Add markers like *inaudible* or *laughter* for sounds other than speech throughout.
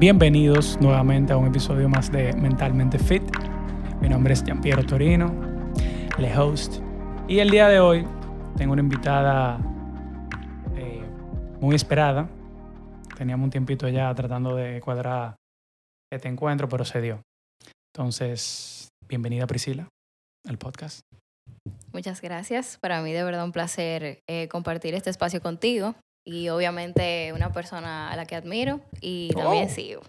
Bienvenidos nuevamente a un episodio más de Mentalmente Fit. Mi nombre es Giampiero Torino, el host. Y el día de hoy tengo una invitada eh, muy esperada. Teníamos un tiempito ya tratando de cuadrar este encuentro, pero se dio. Entonces, bienvenida Priscila al podcast. Muchas gracias. Para mí de verdad un placer eh, compartir este espacio contigo y obviamente una persona a la que admiro y también Oh. sigo.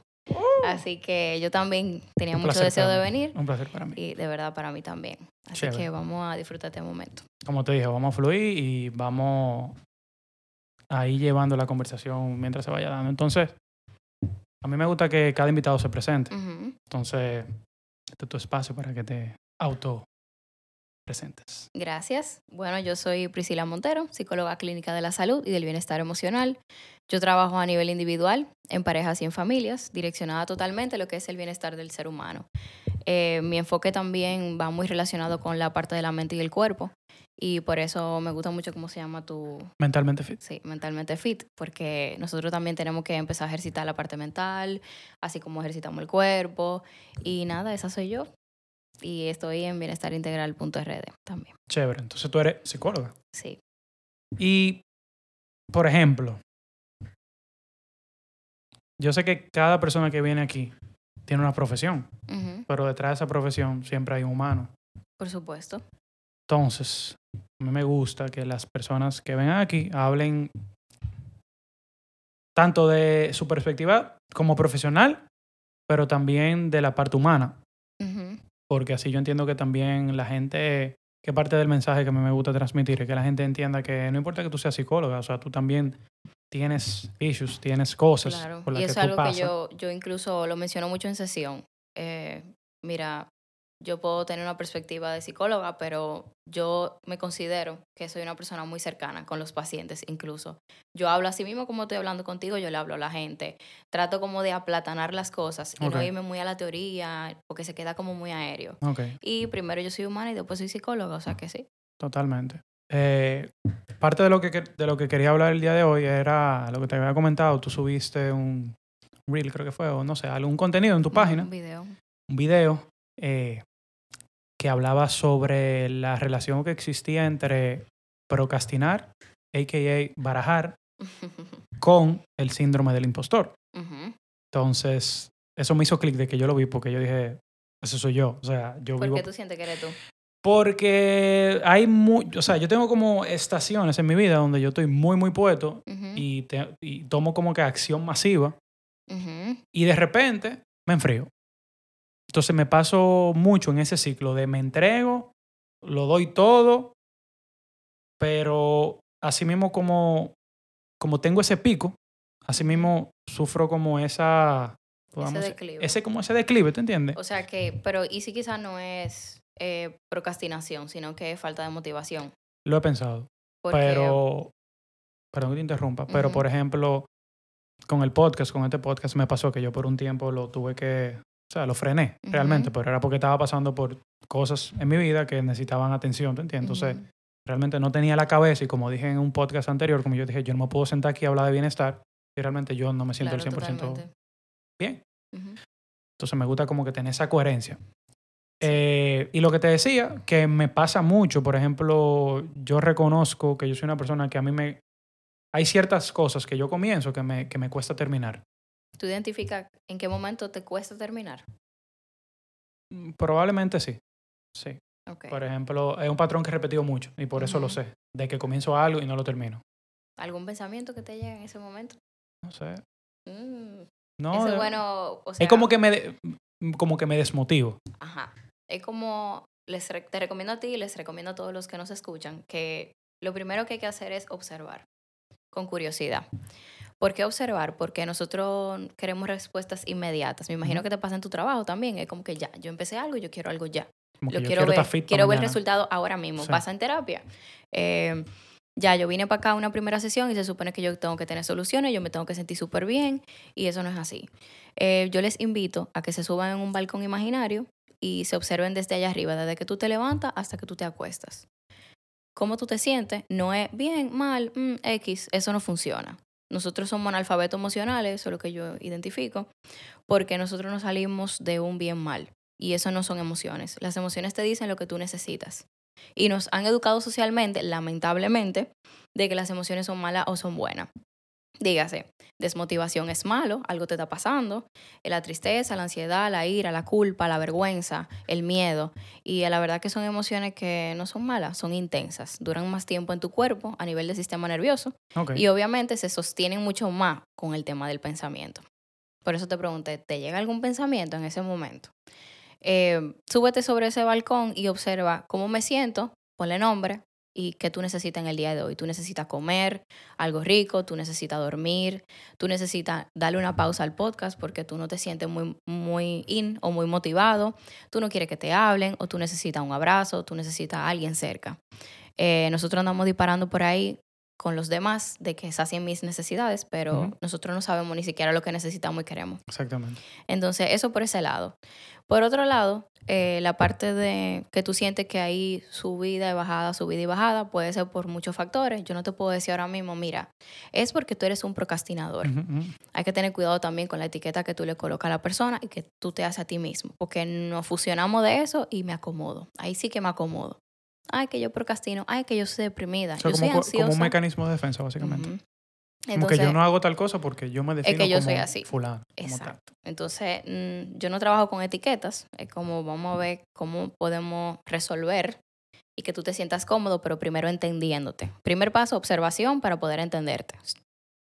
Así que yo también tenía Un mucho deseo de venir Un placer para mí. y de verdad para mí también. Así Chévere. que vamos a disfrutar este momento. Como te dije, vamos a fluir y vamos a ir llevando la conversación mientras se vaya dando. Entonces, a mí me gusta que cada invitado se presente. Entonces, este es tu espacio para que te auto presentes. Gracias. Bueno, yo soy Priscila Montero, psicóloga clínica de la salud y del bienestar emocional. Yo trabajo a nivel individual, en parejas y en familias, direccionada totalmente a lo que es el bienestar del ser humano. Eh, mi enfoque también va muy relacionado con la parte de la mente y el cuerpo. Y por eso me gusta mucho cómo se llama tu, Mentalmente fit. sí, mentalmente fit, porque nosotros también tenemos que empezar a ejercitar la parte mental, así como ejercitamos el cuerpo. Y nada, esa soy yo. Y estoy en bienestarintegral.rd también. Chévere. Entonces, tú eres psicóloga. Sí. Y, por ejemplo, yo sé que cada persona que viene aquí tiene una profesión, pero detrás de esa profesión siempre hay un humano. Por supuesto. Entonces, a mí me gusta que las personas que vengan aquí hablen tanto de su perspectiva como profesional, pero también de la parte humana, porque así yo entiendo que también la gente, que parte del mensaje que a mí me gusta transmitir es que la gente entienda que no importa que tú seas psicóloga, o sea, tú también tienes issues, tienes cosas Claro. por las Y que tú es algo pasas. que yo, yo incluso lo menciono mucho en sesión. Eh, mira, yo puedo tener una perspectiva de psicóloga, pero yo me considero que soy una persona muy cercana con los pacientes incluso. Yo hablo así mismo como estoy hablando contigo, yo le hablo a la gente. Trato como de aplatanar las cosas y no irme muy a la teoría porque se queda como muy aéreo. Ok, Y primero yo soy humana y después soy psicóloga, o sea que sí. totalmente. Eh, parte de lo, que, que- de lo que quería hablar el día de hoy era lo que te había comentado. Tú subiste un reel, creo que fue, o no sé, algún contenido en tu página, Un video. un video eh, que hablaba sobre la relación que existía entre procrastinar, a.k.a. barajar, *laughs* con el síndrome del impostor. Ujú. Entonces, eso me hizo clic de que yo lo vi porque yo dije, ese soy yo. O sea, yo ¿Por vivo qué tú sientes que eres tú? Porque hay muy, o sea, yo tengo como estaciones en mi vida donde yo estoy muy, muy puesto Ujú, y, te- y tomo como que acción masiva ujú. y de repente me enfrío. Entonces me paso mucho en ese ciclo de me entrego, lo doy todo, pero así mismo como, como tengo ese pico, así mismo sufro como esa... vamos, declive. ese como ese declive, ¿te entiendes? O sea que, pero y si quizás no es eh, procrastinación, sino que es falta de motivación. Lo he pensado. Pero, perdón que te interrumpa, pero por ejemplo, con el podcast, con este podcast me pasó que yo por un tiempo lo tuve que, o sea, lo frené Ujú. realmente, pero era porque estaba pasando por cosas en mi vida que necesitaban atención, ¿te entiendes? Entonces, Ujú. realmente no tenía la cabeza y como dije en un podcast anterior, como yo dije, yo no me puedo sentar aquí a hablar de bienestar y realmente yo no me siento Claro, el 100% totalmente. bien. Ujú. Entonces me gusta como que tener esa coherencia. Eh, y lo que te decía, que me pasa mucho, por ejemplo, yo reconozco que yo soy una persona que a mí me... Hay ciertas cosas que yo comienzo que me, que me cuesta terminar. ¿Tú identificas en qué momento te cuesta terminar? Mm, Probablemente sí. Sí. Ok. Por ejemplo, es un patrón que he repetido mucho y por eso lo Ujú. sé. De que comienzo algo y no lo termino. ¿Algún pensamiento que te llegue en ese momento? No sé. Mm, No, Eso es bueno, o sea, es como que me, de- como que me desmotivo. Ajá. Es como, les re- te recomiendo a ti y les recomiendo a todos los que nos escuchan que lo primero que hay que hacer es observar con curiosidad. ¿Por qué observar? Porque nosotros queremos respuestas inmediatas. Me imagino que te pasa en tu trabajo también. Es como que ya, yo empecé algo y yo quiero algo ya. Como Lo quiero, quiero ver, el resultado ahora mismo. Sí. Pasa en terapia. Eh, ya, yo vine para acá a una primera sesión y se supone que yo tengo que tener soluciones, yo me tengo que sentir súper bien y eso no es así. Eh, yo les invito a que se suban en un balcón imaginario y se observen desde allá arriba, desde que tú te levantas hasta que tú te acuestas. ¿Cómo tú te sientes? No es bien, mal, mm, X, eso no funciona. Nosotros somos analfabetos emocionales, eso es lo que yo identifico, porque nosotros nos salimos de un bien mal. Y eso no son emociones. Las emociones te dicen lo que tú necesitas. Y nos han educado socialmente, lamentablemente, de que las emociones son malas o son buenas. Dígase, desmotivación es malo, algo te está pasando, la tristeza, la ansiedad, la ira, la culpa, la vergüenza, el miedo. Y la verdad que son emociones que no son malas, son intensas, duran más tiempo en tu cuerpo a nivel del sistema nervioso Ok. y obviamente se sostienen mucho más con el tema del pensamiento. Por eso te pregunté, ¿te llega algún pensamiento en ese momento? Eh, súbete sobre ese balcón y observa cómo me siento, ponle nombre y qué tú necesitas en el día de hoy. Tú necesitas comer algo rico, tú necesitas dormir, tú necesitas darle una pausa al podcast porque tú no te sientes muy, muy in o muy motivado, tú no quieres que te hablen o tú necesitas un abrazo, tú necesitas a alguien cerca. Eh, nosotros andamos disparando por ahí con los demás de que sacien mis necesidades, pero nosotros no sabemos ni siquiera lo que necesitamos y queremos. Exactamente. Entonces, eso por ese lado. Por otro lado, eh, la parte de que tú sientes que hay subida y bajada, subida y bajada, puede ser por muchos factores. Yo no te puedo decir ahora mismo, mira, es porque tú eres un procrastinador. Hay que tener cuidado también con la etiqueta que tú le colocas a la persona y que tú te haces a ti mismo, porque nos fusionamos de eso y me acomodo. Ahí sí que me acomodo. Ay, que yo procrastino. Ay, que yo soy deprimida. O sea, yo como, soy co- ansiosa. como un mecanismo de defensa, básicamente. Entonces, que yo no hago tal cosa porque yo me defino que yo como soy así. fulano. como. Exacto. Entonces, mm, yo no trabajo con etiquetas. Es como vamos a ver cómo podemos resolver y que tú te sientas cómodo, pero primero entendiéndote. Primer paso, observación para poder entenderte.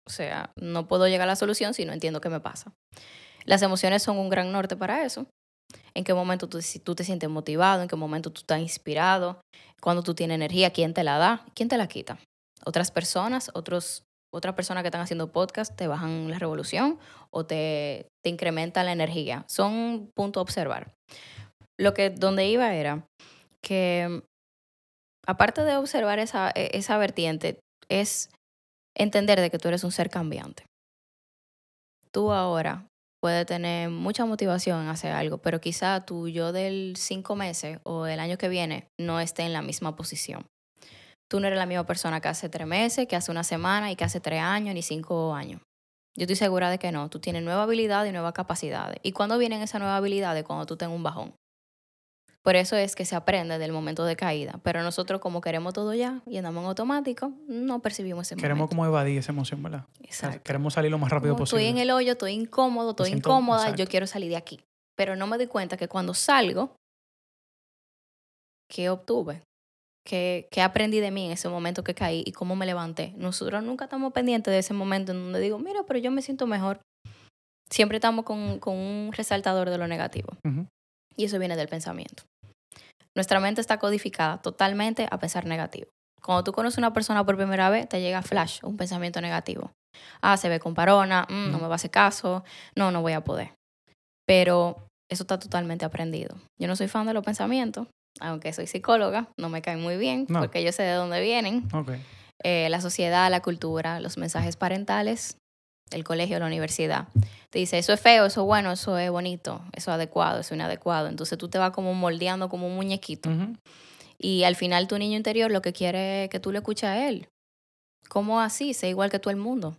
O sea, no puedo llegar a la solución si no entiendo qué me pasa. Las emociones son un gran norte para eso. En qué momento tú, si tú te sientes motivado, en qué momento tú estás inspirado, cuando tú tienes energía, quién te la da, quién te la quita. Otras personas, otros, otras personas que están haciendo podcast te bajan la revolución o te, te la energía. Son puntos a observar. Lo que donde iba era que aparte de observar esa, e- esa vertiente, es entender de que tú eres un ser cambiante. Tú ahora puedes tener mucha motivación en hacer algo, pero quizá tu yo del cinco meses o el año que viene no esté en la misma posición. Tú no eres la misma persona que hace tres meses, que hace una semana y que hace tres años ni cinco años. Yo estoy segura de que no. Tú tienes nueva habilidad y nuevas capacidades. ¿Y cuándo vienen esas nuevas habilidades? Cuando tú tengas un bajón. Por eso es que se aprende del momento de caída. Pero nosotros, como queremos todo ya y andamos en automático, no percibimos ese Queremos momento. como evadir esa emoción, ¿verdad? Exacto. queremos salir lo más rápido Como posible. Estoy en el hoyo, estoy incómodo, estoy siento- incómoda, exacto. yo quiero salir de aquí. Pero no me doy cuenta que cuando salgo, ¿qué obtuve? ¿Qué, ¿Qué aprendí de mí en ese momento que caí y cómo me levanté? Nosotros nunca estamos pendientes de ese momento en donde digo, mira, pero yo me siento mejor. Siempre estamos con, con un resaltador de lo negativo. Y eso viene del pensamiento. Nuestra mente está codificada totalmente a pensar negativo. Cuando tú conoces a una persona por primera vez, te llega flash, un pensamiento negativo. Ah, se ve comparona, mm, no me va a hacer caso, no, no voy a poder. Pero eso está totalmente aprendido. Yo no soy fan de los pensamientos, aunque soy psicóloga, no me caen muy bien, No. porque yo sé de dónde vienen. Eh, la sociedad, la cultura, los mensajes parentales, el colegio, la universidad. Te dice, eso es feo, eso es bueno, eso es bonito, eso es adecuado, eso es inadecuado. Entonces tú te vas como moldeando como un muñequito. Y al final tu niño interior lo que quiere es que tú le escuches a él. ¿Cómo así? Sé igual que todo el mundo.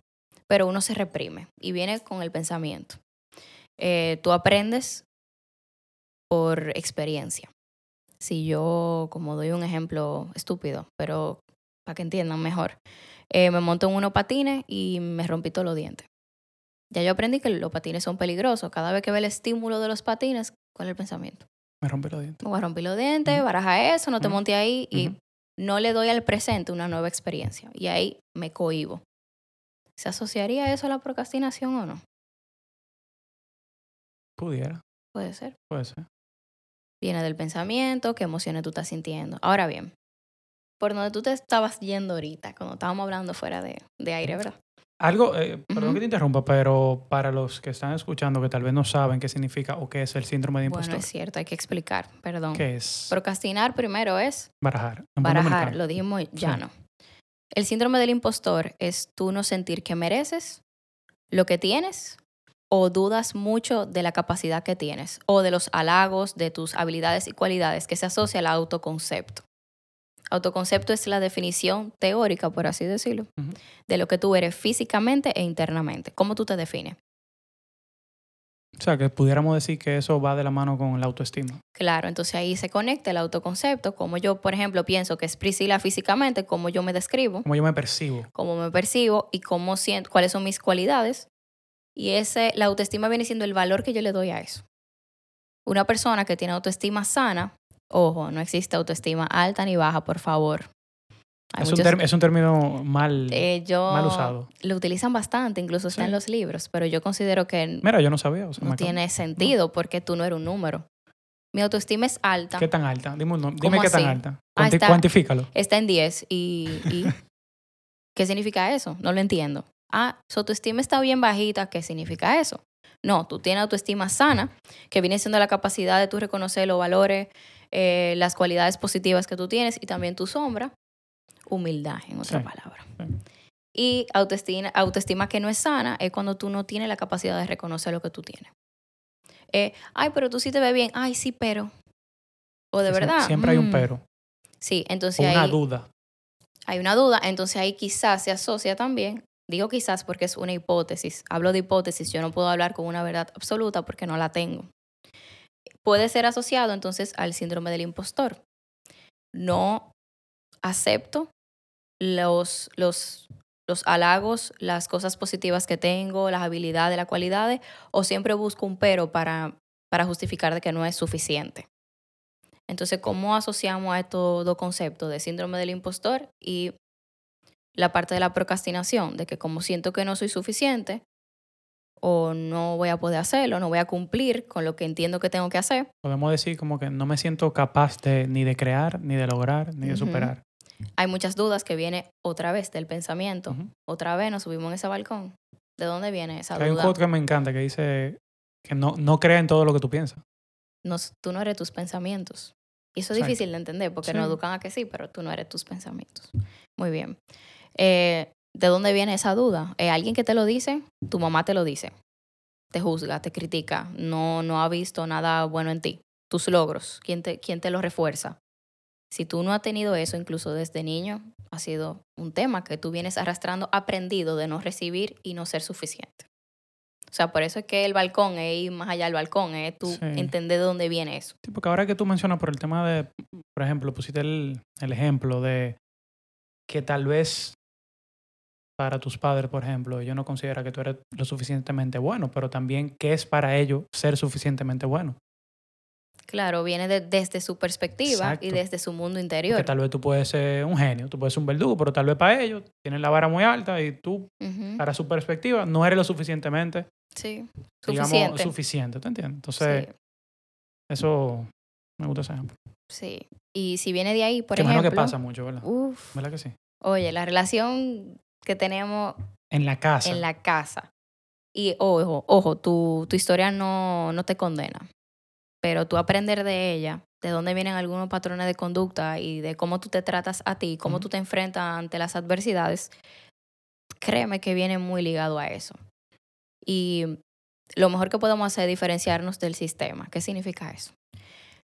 Pero uno se reprime y viene con el pensamiento. Eh, tú aprendes por experiencia. Si yo, como doy un ejemplo estúpido, pero para que entiendan mejor, eh, me monto en unos patines y me rompí todos los dientes. Ya yo aprendí que los patines son peligrosos. Cada vez que ve el estímulo de los patines, ¿cuál es el pensamiento? Me rompí los dientes. me voy a romper los dientes, Ujú. baraja eso, no te Ujú. monte ahí y no le doy al presente una nueva experiencia. Y ahí me cohibo. ¿Se asociaría eso a la procrastinación o no? Pudiera, Puede ser. puede ser. Viene del pensamiento, qué emociones tú estás sintiendo. Ahora bien, por donde tú te estabas yendo ahorita, cuando estábamos hablando fuera de, de aire, ¿verdad? Algo, eh, perdón que te interrumpa, pero para los que están escuchando que tal vez no saben qué significa o qué es el síndrome de Bueno, impostor, es cierto, hay que explicar, perdón. ¿qué es? Procrastinar primero es barajar. barajar, lo dijimos ya Sí. no. El síndrome del impostor es tú no sentir que mereces lo que tienes o dudas mucho de la capacidad que tienes o de los halagos de tus habilidades y cualidades que se asocia al autoconcepto. Autoconcepto es la definición teórica, por así decirlo, de lo que tú eres físicamente e internamente. ¿Cómo tú te defines? O sea, que pudiéramos decir que eso va de la mano con la autoestima. Claro, entonces ahí se conecta el autoconcepto, como yo, por ejemplo, pienso que es Priscila físicamente, cómo yo me describo, Como yo me percibo. cómo me percibo y cómo siento, cuáles son mis cualidades. Y ese, la autoestima viene siendo el valor que yo le doy a eso. Una persona que tiene autoestima sana, ojo, no existe autoestima alta ni baja, por favor. Es un, muchos- es un término mal, eh, yo- mal usado. Lo utilizan bastante, incluso está Sí. en los libros, pero yo considero que Mira, yo no sabía. o sea, me no acabo- tiene sentido porque tú no eres un número. Mi autoestima es alta, ¿Qué tan alta? Dime, un nom- dime ¿Cómo qué tan alta. Ah, Cuanti- está- Cuantifícalo. está en 10 y, y- *laughs* ¿qué significa eso? No lo entiendo. Ah, su autoestima está bien bajita, ¿qué significa eso? No, tú tienes autoestima sana, que viene siendo la capacidad de tú reconocer los valores, eh, las cualidades positivas que tú tienes y también tu sombra, humildad, en otra Sí, palabra. Y autoestima, autoestima que no es sana es cuando tú no tienes la capacidad de reconocer lo que tú tienes. Eh, ay, pero tú sí te ves bien. Ay, sí, pero. O de verdad. Siempre hay un mm. pero. Sí, O entonces una ahí duda. hay una duda, entonces ahí quizás se asocia también, digo quizás porque es una hipótesis, hablo de hipótesis, yo no puedo hablar con una verdad absoluta porque no la tengo. Puede ser asociado entonces al síndrome del impostor. No acepto los, los, los halagos, las cosas positivas que tengo, las habilidades, las cualidades, o siempre busco un pero para, para justificar de que no es suficiente. Entonces, ¿cómo asociamos a estos dos conceptos de síndrome del impostor y la parte de la procrastinación? De que como siento que no soy suficiente o no voy a poder hacerlo, no voy a cumplir con lo que entiendo que tengo que hacer. Podemos decir como que no me siento capaz de ni de crear, ni de lograr, ni de superar. Hay muchas dudas que vienen otra vez del pensamiento. Otra vez nos subimos en ese balcón. ¿De dónde viene esa Hay un duda? quote que me encanta que dice que no, no crea en todo lo que tú piensas. No, tú no eres tus pensamientos. Y eso es Exacto. difícil de entender porque Sí. nos educan a que sí, pero tú no eres tus pensamientos. Muy bien. Eh, ¿De dónde viene esa duda? ¿Es alguien que te lo dice? Tu mamá te lo dice. Te juzga, te critica. No, no ha visto nada bueno en ti. Tus logros. ¿Quién te, quién te los refuerza? Si tú no has tenido eso incluso desde niño, ha sido un tema que tú vienes arrastrando, aprendido de no recibir y no ser suficiente. O sea, por eso es que el balcón es ir más allá del balcón, es tú Sí. entender de dónde viene eso. Sí, porque ahora que tú mencionas por el tema de, por ejemplo, pusiste el, el ejemplo de que tal vez para tus padres, por ejemplo, ellos no consideran que tú eres lo suficientemente bueno, pero también qué es para ellos ser suficientemente bueno. Claro, viene de- desde su perspectiva Exacto. y desde su mundo Porque interior. tal vez tú puedes ser un genio, tú puedes ser un verdugo, pero tal vez para ellos tienen la vara muy alta y tú, para su perspectiva, no eres lo suficientemente, Sí, digamos, suficiente. suficiente, ¿te entiendes? Entonces, sí, eso me gusta ese ejemplo. sí. Y si viene de ahí, por que ejemplo, que pasa mucho, ¿verdad? uf, ¿Verdad que sí? oye, la relación que tenemos En la casa. en la casa. Y ojo, ojo, tu, tu historia no, no te condena, pero tú aprender de ella, de dónde vienen algunos patrones de conducta y de cómo tú te tratas a ti, cómo tú te enfrentas ante las adversidades, créeme que viene muy ligado a eso. Y lo mejor que podemos hacer es diferenciarnos del sistema. ¿Qué significa eso?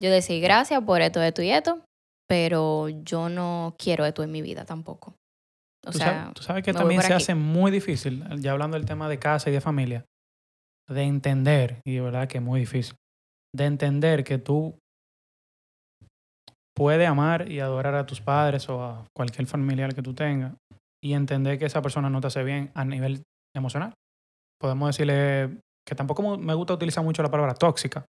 Yo decir gracias por esto, esto y esto, pero yo no quiero esto en mi vida tampoco. O tú, sea, sabes, tú sabes que también se aquí. hace muy difícil, ya hablando del tema de casa y de familia, de entender, y de verdad que es muy difícil, de entender que tú puedes amar y adorar a tus padres o a cualquier familiar que tú tengas y entender que esa persona no te hace bien a nivel emocional. Podemos decirle que tampoco me gusta utilizar mucho la palabra tóxica,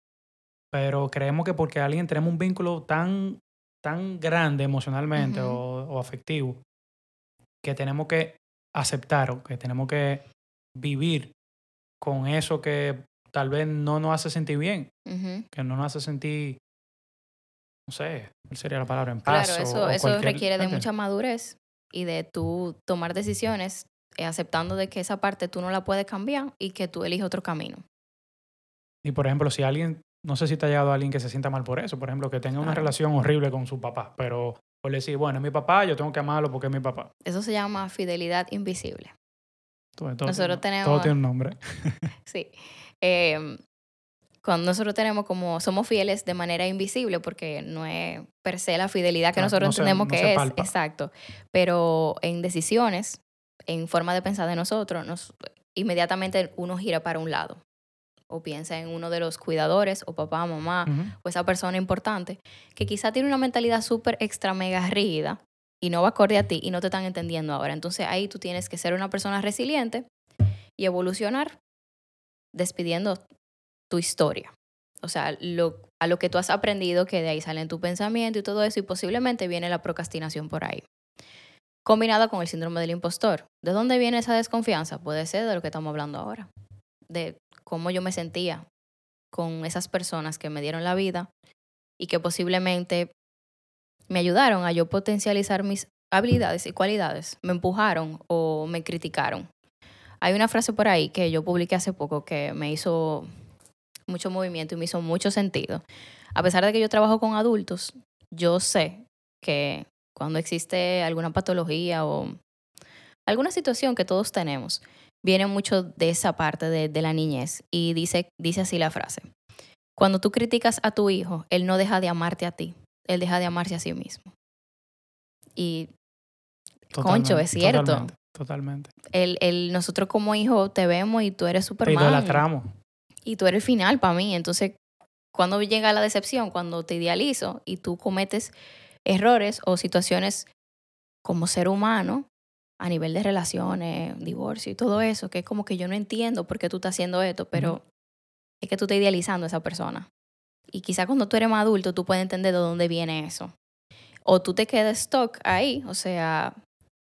pero creemos que porque alguien tenemos un vínculo tan, tan grande emocionalmente Ujú. o, o afectivo, que tenemos que aceptar o que tenemos que vivir con eso que tal vez no nos hace sentir bien, que no nos hace sentir, no sé, ¿cuál sería la palabra? En paz. Claro, eso, o eso cualquier- requiere de mucha madurez y de tú tomar decisiones eh, aceptando de que esa parte tú no la puedes cambiar y que tú eliges otro camino. Y por ejemplo, si alguien, no sé si te ha llegado alguien que se sienta mal por eso, por ejemplo, que tenga una relación horrible con su papá, pero por decir, bueno, es mi papá, yo tengo que amarlo porque es mi papá. Eso se llama fidelidad invisible. Todo, todo Nosotros tiene- tenemos- Todo tiene un nombre. *laughs* Sí. Eh, cuando nosotros tenemos como, somos fieles de manera invisible, porque no es per se la fidelidad que nosotros no se- entendemos no que es, palpa. exacto, pero en decisiones, en forma de pensar de nosotros, nos, inmediatamente uno gira para un lado, o piensa en uno de los cuidadores, o papá, mamá, o esa persona importante, que quizá tiene una mentalidad súper extra mega rígida y no va acorde a ti y no te están entendiendo ahora. Entonces ahí tú tienes que ser una persona resiliente y evolucionar despidiendo tu historia. O sea, lo, a lo que tú has aprendido, que de ahí sale tu pensamiento y todo eso, y posiblemente viene la procrastinación por ahí. Combinada con el síndrome del impostor. ¿De dónde viene esa desconfianza? Puede ser de lo que estamos hablando ahora. De cómo yo me sentía con esas personas que me dieron la vida y que posiblemente me ayudaron a yo potencializar mis habilidades y cualidades, me empujaron o me criticaron. Hay una frase por ahí que yo publiqué hace poco que me hizo mucho movimiento y me hizo mucho sentido. A pesar de que yo trabajo con adultos, yo sé que cuando existe alguna patología o alguna situación que todos tenemos, viene mucho de esa parte de, de la niñez y dice, dice así la frase. Cuando tú criticas a tu hijo, él no deja de amarte a ti, él deja de amarse a sí mismo. Y Concho, es cierto. Totalmente. totalmente. el, el, nosotros como hijo te vemos y tú eres Te Superman. idolatramos. y tú eres el final para mí. Entonces, cuando llega la decepción, cuando te idealizo y tú cometes errores o situaciones como ser humano a nivel de relaciones, divorcio y todo eso, que es como que yo no entiendo por qué tú estás haciendo esto, pero es que tú estás idealizando a esa persona. Y quizá cuando tú eres más adulto, tú puedes entender de dónde viene eso. O tú te quedas stuck ahí, o sea,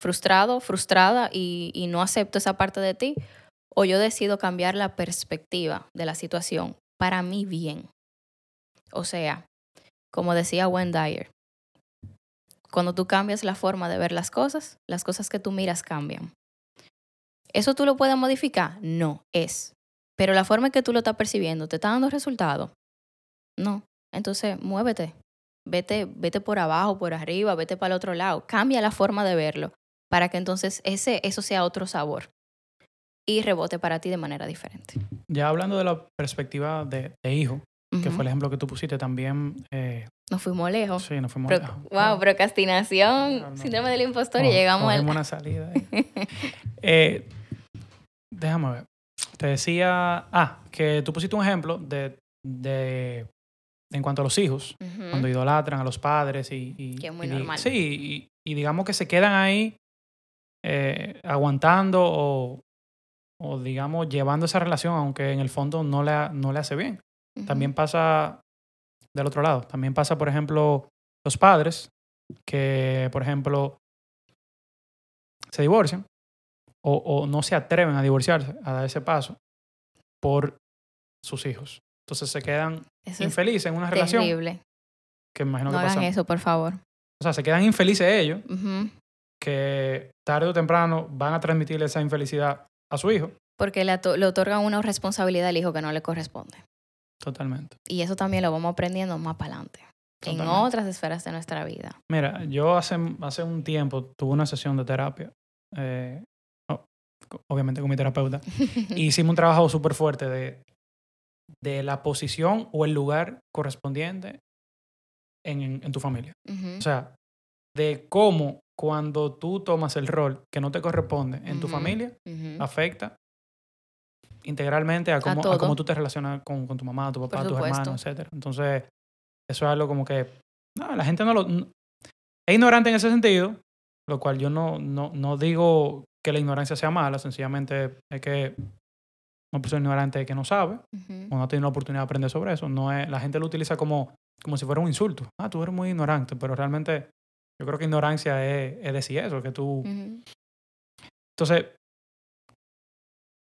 frustrado, frustrada y, y no acepto esa parte de ti, o yo decido cambiar la perspectiva de la situación para mi bien. O sea, como decía Wendy Dyer, cuando tú cambias la forma de ver las cosas, las cosas que tú miras cambian. ¿Eso tú lo puedes modificar? No, es. Pero la forma en que tú lo estás percibiendo, ¿te está dando resultado? No. Entonces, muévete. Vete, vete por abajo, por arriba, vete para el otro lado. Cambia la forma de verlo para que entonces ese, eso sea otro sabor y rebote para ti de manera diferente. Ya hablando de la perspectiva de, de hijo, que fue el ejemplo que tú pusiste también, eh, Nos fuimos lejos. sí, nos fuimos Pro- lejos. wow, procrastinación, No, no. síndrome del impostor y Cog- llegamos al... una *laughs* salida. Eh, déjame ver. Te decía, ah, que tú pusiste un ejemplo de, de en cuanto a los hijos, cuando idolatran a los padres y, y- Que es muy y normal. Sí, y, y digamos que se quedan ahí eh, aguantando o, o digamos llevando esa relación, aunque en el fondo no le, no le hace bien. También pasa del otro lado. También pasa, por ejemplo, los padres que, por ejemplo, se divorcian o, o no se atreven a divorciarse, a dar ese paso por sus hijos. Entonces se quedan Eso infelices en una relación terrible. que me imagino No que hagan pasa. eso, por favor. O sea, se quedan infelices ellos Ujú. que tarde o temprano van a transmitirle esa infelicidad a su hijo. Porque le otorgan una responsabilidad al hijo que no le corresponde. Totalmente. Y eso también lo vamos aprendiendo más para adelante. En otras esferas de nuestra vida. Mira, yo hace, hace un tiempo tuve una sesión de terapia, eh, obviamente con mi terapeuta, y *laughs* hicimos un trabajo súper fuerte de, de la posición o el lugar correspondiente en, en- en tu familia. O sea, de cómo cuando tú tomas el rol que no te corresponde en tu familia, afecta integralmente a cómo, a cómo tú te relacionas con, con tu mamá, tu papá, tus hermanos, etc. Entonces, eso es algo como que no, la gente no lo... no- es ignorante en ese sentido, lo cual yo no, no, no digo que la ignorancia sea mala, sencillamente es que una persona ignorante que no sabe Ujú. o no tiene la oportunidad de aprender sobre eso. No es, la gente lo utiliza como, como si fuera un insulto. Ah, tú eres muy ignorante, pero realmente yo creo que ignorancia es, es decir eso, que tú... Entonces,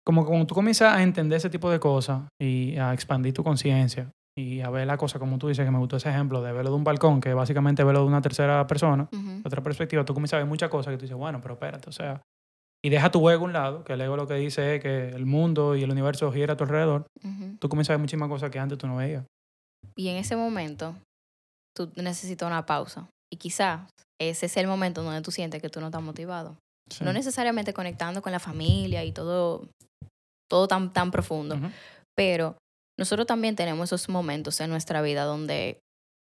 como cuando tú comienzas a entender ese tipo de cosas y a expandir tu conciencia y a ver la cosa como tú dices, que me gustó ese ejemplo de verlo de un balcón, que básicamente verlo de una tercera persona, Ujú. de otra perspectiva, tú comienzas a ver muchas cosas que tú dices, bueno, pero espérate, o sea, y deja tu ego a un lado, que el ego lo que dice es que el mundo y el universo gira a tu alrededor, Ujú. tú comienzas a ver muchísimas cosas que antes tú no veías. Y en ese momento, tú necesitas una pausa. Y quizás ese es el momento donde tú sientes que tú no estás motivado. Sí. No necesariamente conectando con la familia y todo, todo tan, tan profundo, Ujú. pero nosotros también tenemos esos momentos en nuestra vida donde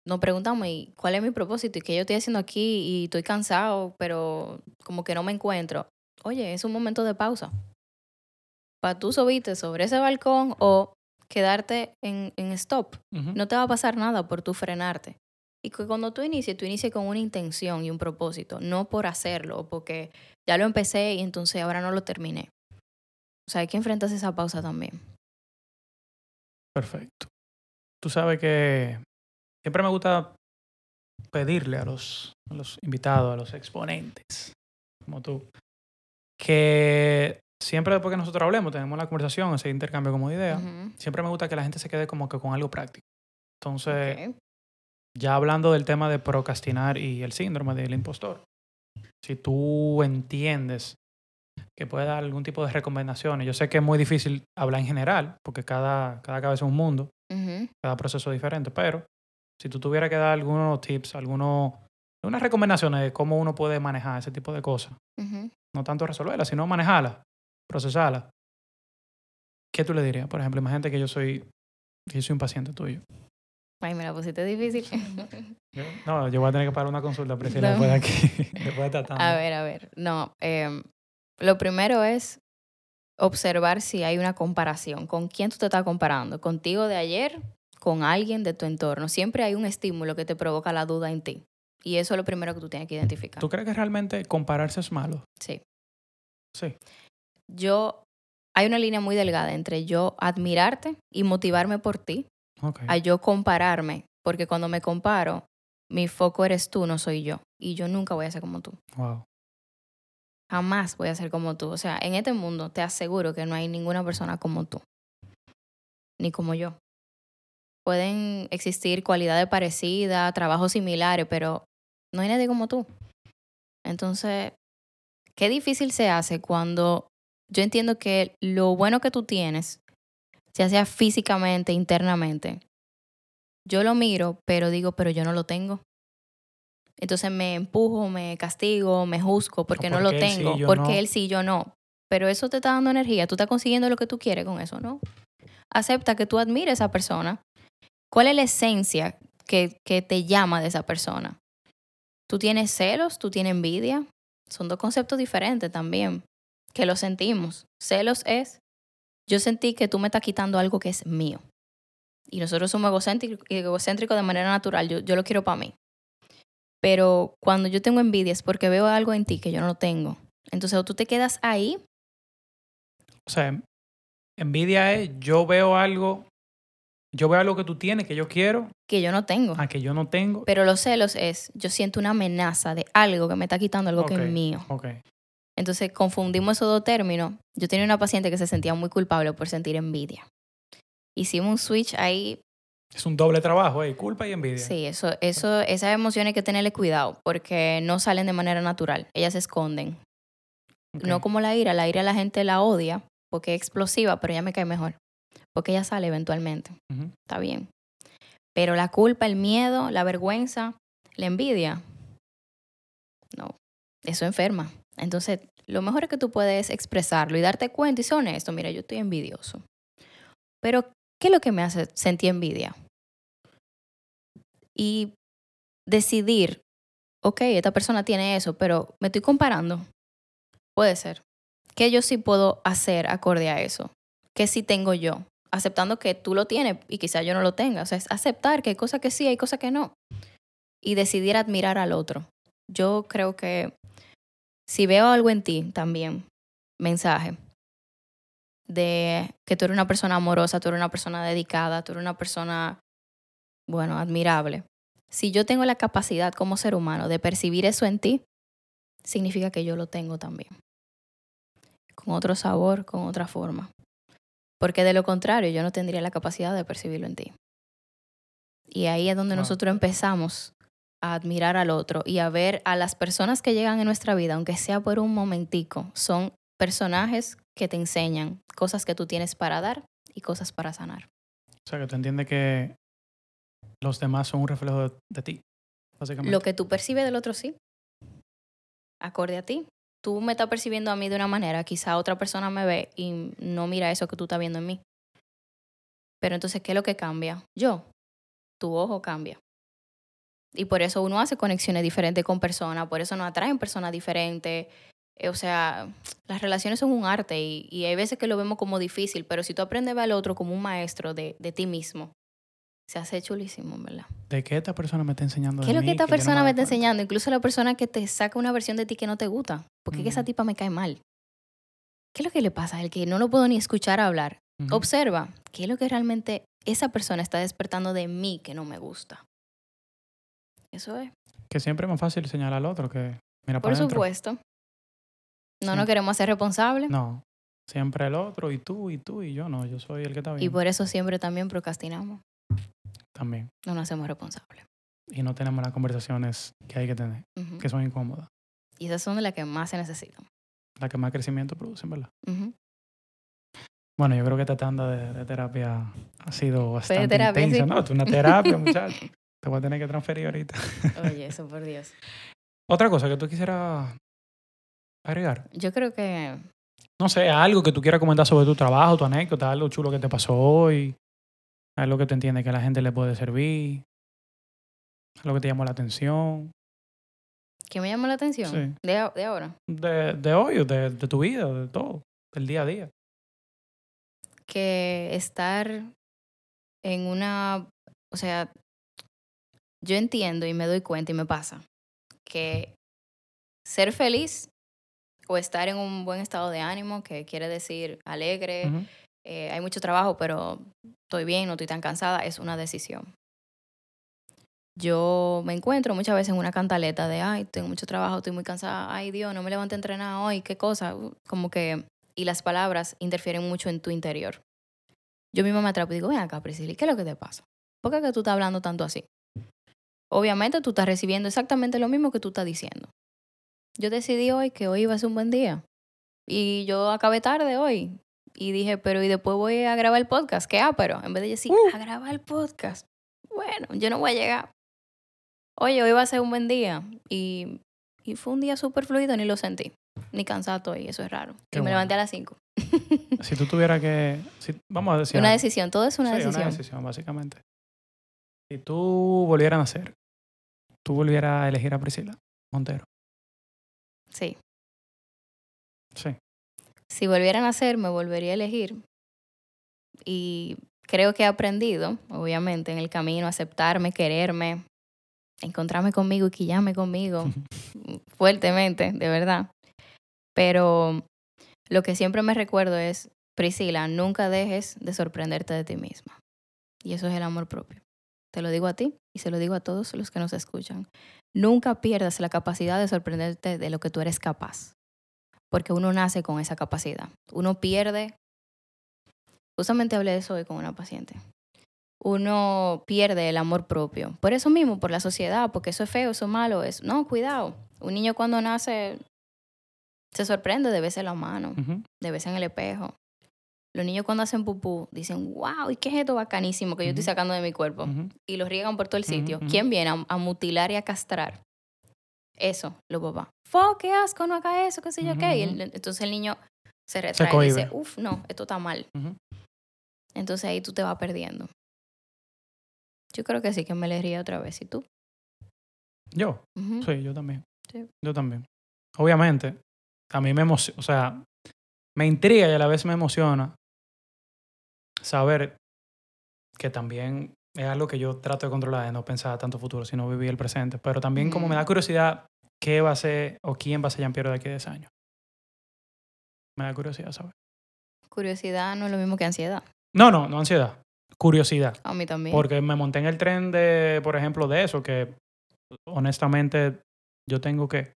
nos preguntamos, ¿y cuál es mi propósito? ¿Y qué yo estoy haciendo aquí? Y estoy cansado, pero como que no me encuentro. Oye, es un momento de pausa. Para tú subirte sobre ese balcón o quedarte en, en stop. Ujú. No te va a pasar nada por tú frenarte. Y que cuando tú inicies, tú inicies con una intención y un propósito, no por hacerlo, porque ya lo empecé y entonces ahora no lo terminé. O sea, hay que enfrentarse a esa pausa también. Perfecto. Tú sabes que siempre me gusta pedirle a los, a los invitados, a los exponentes, como tú, que siempre después que nosotros hablemos, tenemos la conversación, ese intercambio como de ideas, siempre me gusta que la gente se quede como que con algo práctico. Entonces, ya hablando del tema de procrastinar y el síndrome del impostor, si tú entiendes que puede dar algún tipo de recomendaciones, yo sé que es muy difícil hablar en general, porque cada, cada cabeza es un mundo, cada proceso es diferente, pero si tú tuvieras que dar algunos tips, algunos, unas recomendaciones de cómo uno puede manejar ese tipo de cosas, no tanto resolverlas, sino manejarlas, procesarlas, ¿qué tú le dirías? Por ejemplo, imagínate que yo soy, que yo soy un paciente tuyo. Ay, me la pusiste difícil. *laughs* No, yo voy a tener que pagar una consulta, Priscila, No. *laughs* después de aquí, después de. A ver, a ver. No, em, lo primero es observar si hay una comparación. ¿Con quién tú te estás comparando? ¿Contigo de ayer? ¿Con alguien de tu entorno? Siempre hay un estímulo que te provoca la duda en ti. Y eso es lo primero que tú tienes que identificar. ¿Tú crees que realmente compararse es malo? Sí. Sí. Yo, hay una línea muy delgada entre yo admirarte y motivarme por ti, Ok. a yo compararme. Porque cuando me comparo, mi foco eres tú, no soy yo. Y yo nunca voy a ser como tú. Wow. Jamás voy a ser como tú. O sea, en este mundo te aseguro que no hay ninguna persona como tú. Ni como yo. Pueden existir cualidades parecidas, trabajos similares, pero no hay nadie como tú. Entonces, qué difícil se hace cuando yo entiendo que lo bueno que tú tienes, ya sea físicamente, internamente, yo lo miro, pero digo, pero yo no lo tengo. Entonces me empujo, me castigo, me juzgo porque O no lo porque sí, tengo, yo porque no. él sí, yo no. Pero eso te está dando energía, tú estás consiguiendo lo que tú quieres con eso, ¿no? Acepta que tú admires a esa persona. ¿Cuál es la esencia que, que te llama de esa persona? ¿Tú tienes celos? ¿Tú tienes envidia? Son dos conceptos diferentes también, que lo sentimos. Celos es, yo sentí que tú me estás quitando algo que es mío. Y nosotros somos egocéntricos egocéntricos de manera natural, yo, yo lo quiero para mí. Pero cuando yo tengo envidia es porque veo algo en ti que yo no tengo. Entonces, o tú te quedas ahí, O sea, envidia es yo veo algo, yo veo algo que tú tienes, que yo quiero, que yo no tengo. a que yo no tengo. Pero los celos es, yo siento una amenaza de algo que me está quitando algo que es mío. Ok. Entonces confundimos esos dos términos. Yo tenía una paciente que se sentía muy culpable por sentir envidia. Hicimos un switch ahí. Es un doble trabajo, eh, culpa y envidia. Sí, eso, eso, esas emociones hay que tenerle cuidado porque no salen de manera natural. Ellas se esconden. No como la ira. La ira la gente la odia porque es explosiva, pero ella me cae mejor. Porque ella sale eventualmente. Está bien. Pero la culpa, el miedo, la vergüenza, la envidia, no, eso enferma. Entonces, lo mejor es que tú puedes expresarlo y darte cuenta y ser honesto. Mira, yo estoy envidioso. Pero, ¿qué es lo que me hace sentir envidia? Y decidir, ok, esta persona tiene eso, pero me estoy comparando. Puede ser. ¿Qué yo sí puedo hacer acorde a eso? ¿Qué sí tengo yo? Aceptando que tú lo tienes y quizá yo no lo tenga. O sea, es aceptar que hay cosas que sí, hay cosas que no. Y decidir admirar al otro. Yo creo que si veo algo en ti también, mensaje, de que tú eres una persona amorosa, tú eres una persona dedicada, tú eres una persona, bueno, admirable. Si yo tengo la capacidad como ser humano de percibir eso en ti, significa que yo lo tengo también. Con otro sabor, con otra forma. Porque de lo contrario, yo no tendría la capacidad de percibirlo en ti. Y ahí es donde Wow. nosotros empezamos a admirar al otro y a ver a las personas que llegan en nuestra vida, aunque sea por un momentico, son personajes que te enseñan cosas que tú tienes para dar y cosas para sanar. O sea, que tú entiendes que los demás son un reflejo de, ti, básicamente. Lo que tú percibes del otro sí. Acorde a ti. Tú me estás percibiendo a mí de una manera, quizá otra persona me ve y no mira eso que tú estás viendo en mí. Pero entonces, ¿qué es lo que cambia? Yo. Tu ojo cambia. Y por eso uno hace conexiones diferentes con personas, por eso nos atraen personas diferentes. Eh, O sea, las relaciones son un arte y, y hay veces que lo vemos como difícil, pero si tú aprendes a ver al otro como un maestro de ti mismo, se hace chulísimo, ¿verdad? ¿De qué esta persona me está enseñando? ¿Qué es lo que esta no persona me está enseñando? Incluso la persona que te saca una versión de ti que no te gusta. Porque es que esa tipa me cae mal. ¿Qué es lo que le pasa? El que no lo puedo ni escuchar hablar. Observa qué es lo que realmente esa persona está despertando de mí que no me gusta. Eso es. Que siempre es más fácil señalar al otro que mira Por para supuesto. No Sí. nos queremos ser responsables. No, siempre el otro y tú y tú y yo no, yo soy el que está bien. Y por eso siempre también procrastinamos. También. No nos hacemos responsables. Y no tenemos las conversaciones que hay que tener, que son incómodas. Y esas son de las que más se necesitan. Las que más crecimiento producen, ¿verdad? Bueno, yo creo que esta tanda de, de terapia ha sido bastante terapia, intensa. sí. No, es una terapia, *laughs* muchacho. Te voy a tener que transferir ahorita. Oye, *laughs* eso por Dios. Otra cosa que tú quisieras agregar. Yo creo que No sé, algo que tú quieras comentar sobre tu trabajo, tu anécdota, algo chulo que te pasó hoy, algo que te entiende que a la gente le puede servir, algo que te llamó la atención, ¿Qué me llamó la atención? Sí. De, a- de ahora. de, de hoy, de, de tu vida, de todo, del día a día. Que estar en una. O sea, yo entiendo y me doy cuenta y me pasa que ser feliz o estar en un buen estado de ánimo, que quiere decir alegre, eh, hay mucho trabajo, pero estoy bien, no estoy tan cansada, es una decisión. Yo me encuentro muchas veces en una cantaleta de, ay, tengo mucho trabajo, estoy muy cansada, ay Dios, no me levanté a entrenar hoy, qué cosa, Uh, como que, y las palabras interfieren mucho en tu interior. Yo misma me atrapo y digo, ven acá, Priscila, ¿y ¿qué es lo que te pasa? ¿Por qué que tú estás hablando tanto así? Obviamente tú estás recibiendo exactamente lo mismo que tú estás diciendo. Yo decidí hoy que hoy iba a ser un buen día. Y yo acabé tarde hoy. Y dije, pero y después voy a grabar el podcast. ¿Qué pero En vez de decir, Uh. a grabar el podcast. Bueno, yo no voy a llegar. Oye, hoy va a ser un buen día. Y, y fue un día súper fluido, ni lo sentí. Ni cansado estoy, eso es raro. Qué y me levanté a las 5. Si tú tuvieras que, si- vamos a decir, una decisión, todo es una Sí, decisión. una decisión, básicamente. Si tú volvieras a nacer, tú volvieras a elegir a Priscila Montero. Sí. Sí. Si volvieran a nacer, me volvería a elegir. Y creo que he aprendido, obviamente, en el camino, aceptarme, quererme, encontrarme conmigo y quillarme conmigo *laughs* fuertemente, de verdad. Pero lo que siempre me recuerdo es, Priscila, nunca dejes de sorprenderte de ti misma. Y eso es el amor propio. Te lo digo a ti y se lo digo a todos los que nos escuchan. Nunca pierdas la capacidad de sorprenderte de lo que tú eres capaz. Porque uno nace con esa capacidad. Uno pierde. Justamente hablé de eso hoy con una paciente. Uno pierde el amor propio. Por eso mismo, por la sociedad, porque eso es feo, eso es malo. Es... No, cuidado. Un niño cuando nace se sorprende de verse en la mano, de verse en el espejo. Los niños cuando hacen pupú dicen, wow, ¿y qué es esto bacanísimo que yo estoy sacando de mi cuerpo? Y los riegan por todo el sitio. ¿Quién viene a, a mutilar y a castrar? Eso, los papás. Fo, qué asco, no haga eso, qué sé yo qué. Y el- entonces el niño se retrae y dice, uff, no, esto está mal. Entonces ahí tú te vas perdiendo. Yo creo que sí que me elegiría otra vez. ¿Y tú? Yo, Ujú. sí, yo también. Sí. Yo también. Obviamente, a mí me emociona, o sea, me intriga y a la vez me emociona saber que también es algo que yo trato de controlar, de no pensar tanto futuro, sino vivir el presente. Pero también como me da Ujú. curiosidad qué va a ser o quién va a ser Jean-Pierre de aquí a 10 años. Me da curiosidad saber. Curiosidad no es lo mismo que ansiedad. No, no, no ansiedad. Curiosidad. A mí también. Porque me monté en el tren de, por ejemplo, de eso, que honestamente yo tengo que,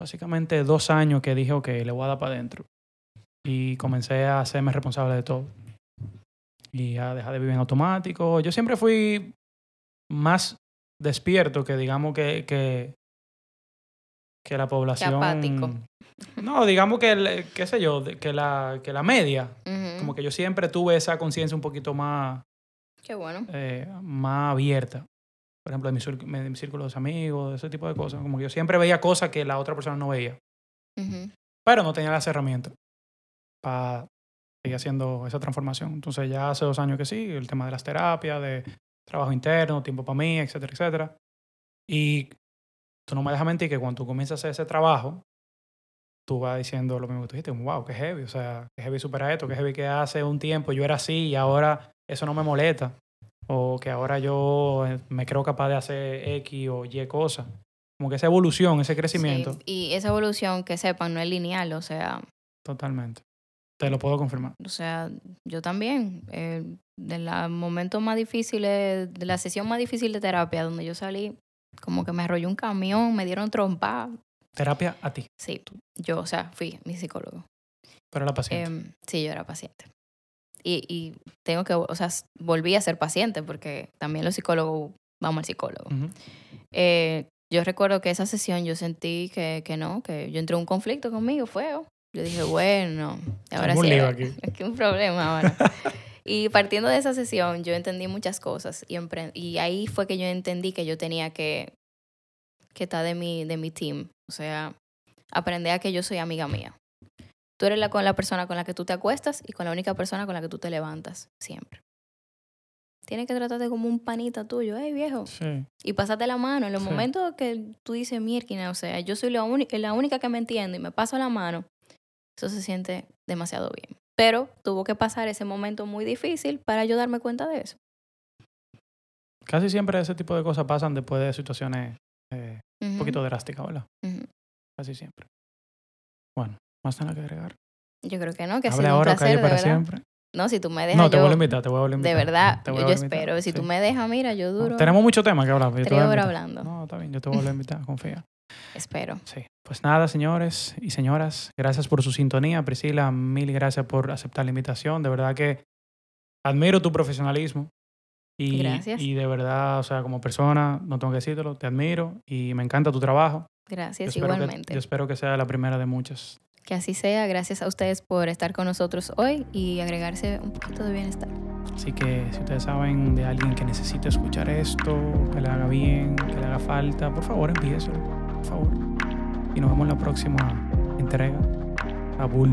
básicamente dos años que dije, ok, le voy a dar para adentro. Y comencé a hacerme responsable de todo. Y a dejar de vivir en automático. Yo siempre fui más despierto que digamos que, que, que la población. apático. No, digamos que, qué sé yo, de- que la, que la media. Como que yo siempre tuve esa conciencia un poquito más, Qué bueno. eh, más abierta. Por ejemplo, en mi, en mi círculo de amigos, ese tipo de cosas. Como que yo siempre veía cosas que la otra persona no veía. Pero no tenía las herramientas para seguí haciendo esa transformación. Entonces ya hace dos años que sí, el tema de las terapias, de trabajo interno, tiempo para mí, etcétera, etcétera. Y tú no me dejas mentir que cuando tú comienzas a hacer ese trabajo, tú vas diciendo lo mismo que tú dijiste, wow, qué heavy, o sea, qué heavy supera esto, qué heavy que hace un tiempo yo era así y ahora eso no me molesta, o que ahora yo eh, me creo capaz de hacer X o Y cosas. Como que esa evolución, ese crecimiento. Sí, y esa evolución, que sepan, no es lineal, o sea, Totalmente. Te lo puedo confirmar. o sea, yo también, eh, de los momentos más difíciles, de la sesión más difícil de terapia, donde yo salí, como que me arrolló un camión, me dieron trompa. Terapia a ti, Sí, yo, o sea, fui mi psicólogo. pero la paciente. Em, sí, yo era paciente. Y, y tengo que, o sea, volví a ser paciente porque también los psicólogos vamos al psicólogo. Ujú. Eh, yo recuerdo que esa sesión yo sentí que, que no, que yo entré en un conflicto conmigo, feo. Yo dije, bueno, ahora sí. era- aquí. *laughs* aquí un problema ahora. *laughs* y partiendo de esa sesión, yo entendí muchas cosas y, y ahí fue que yo entendí que yo tenía que, que estar de mi, de mi team. O sea, aprender a que yo soy amiga mía. Tú eres la, con la persona con la que tú te acuestas y con la única persona con la que tú te levantas, siempre. Tienes que tratarte como un panita tuyo, hey viejo. Sí. Y pasarte la mano. En los Sí. momentos que tú dices, mierda, o sea, yo soy la, la única que me entiende y me paso la mano, eso se siente demasiado bien. Pero tuvo que pasar ese momento muy difícil para yo darme cuenta de eso. Casi siempre ese tipo de cosas pasan después de situaciones eh, un poquito drásticas, ¿verdad? ujú. Casi siempre. Bueno, más nada que agregar. Yo creo que no, que ha sido un ahora o placer, para siempre. No, si tú me dejas, No, te yo, vuelvo a invitar, te voy a a de invitar. verdad, yo, voy invitar, espero. Si tú me dejas, mira, yo duro Tenemos mucho tema que hablar. yo te tres voy a horas invitar. hablando. No, está bien, yo te voy a invitar, confía. Espero. Sí. Pues nada, señores y señoras, gracias por su sintonía. Priscila, mil gracias por aceptar la invitación. De verdad que admiro tu profesionalismo. Y, Gracias. y de verdad, o sea, como persona, no tengo que decírtelo, te admiro y me encanta tu trabajo. Yo Gracias, que- igualmente. yo espero que sea la primera de muchas. Que así sea. Gracias a ustedes por estar con nosotros hoy y agregarse un poquito de bienestar. Así que si ustedes saben de alguien que necesite escuchar esto, que le haga bien, que le haga falta, por favor envíeselo, favor. Y nos vemos en la próxima entrega. Abul.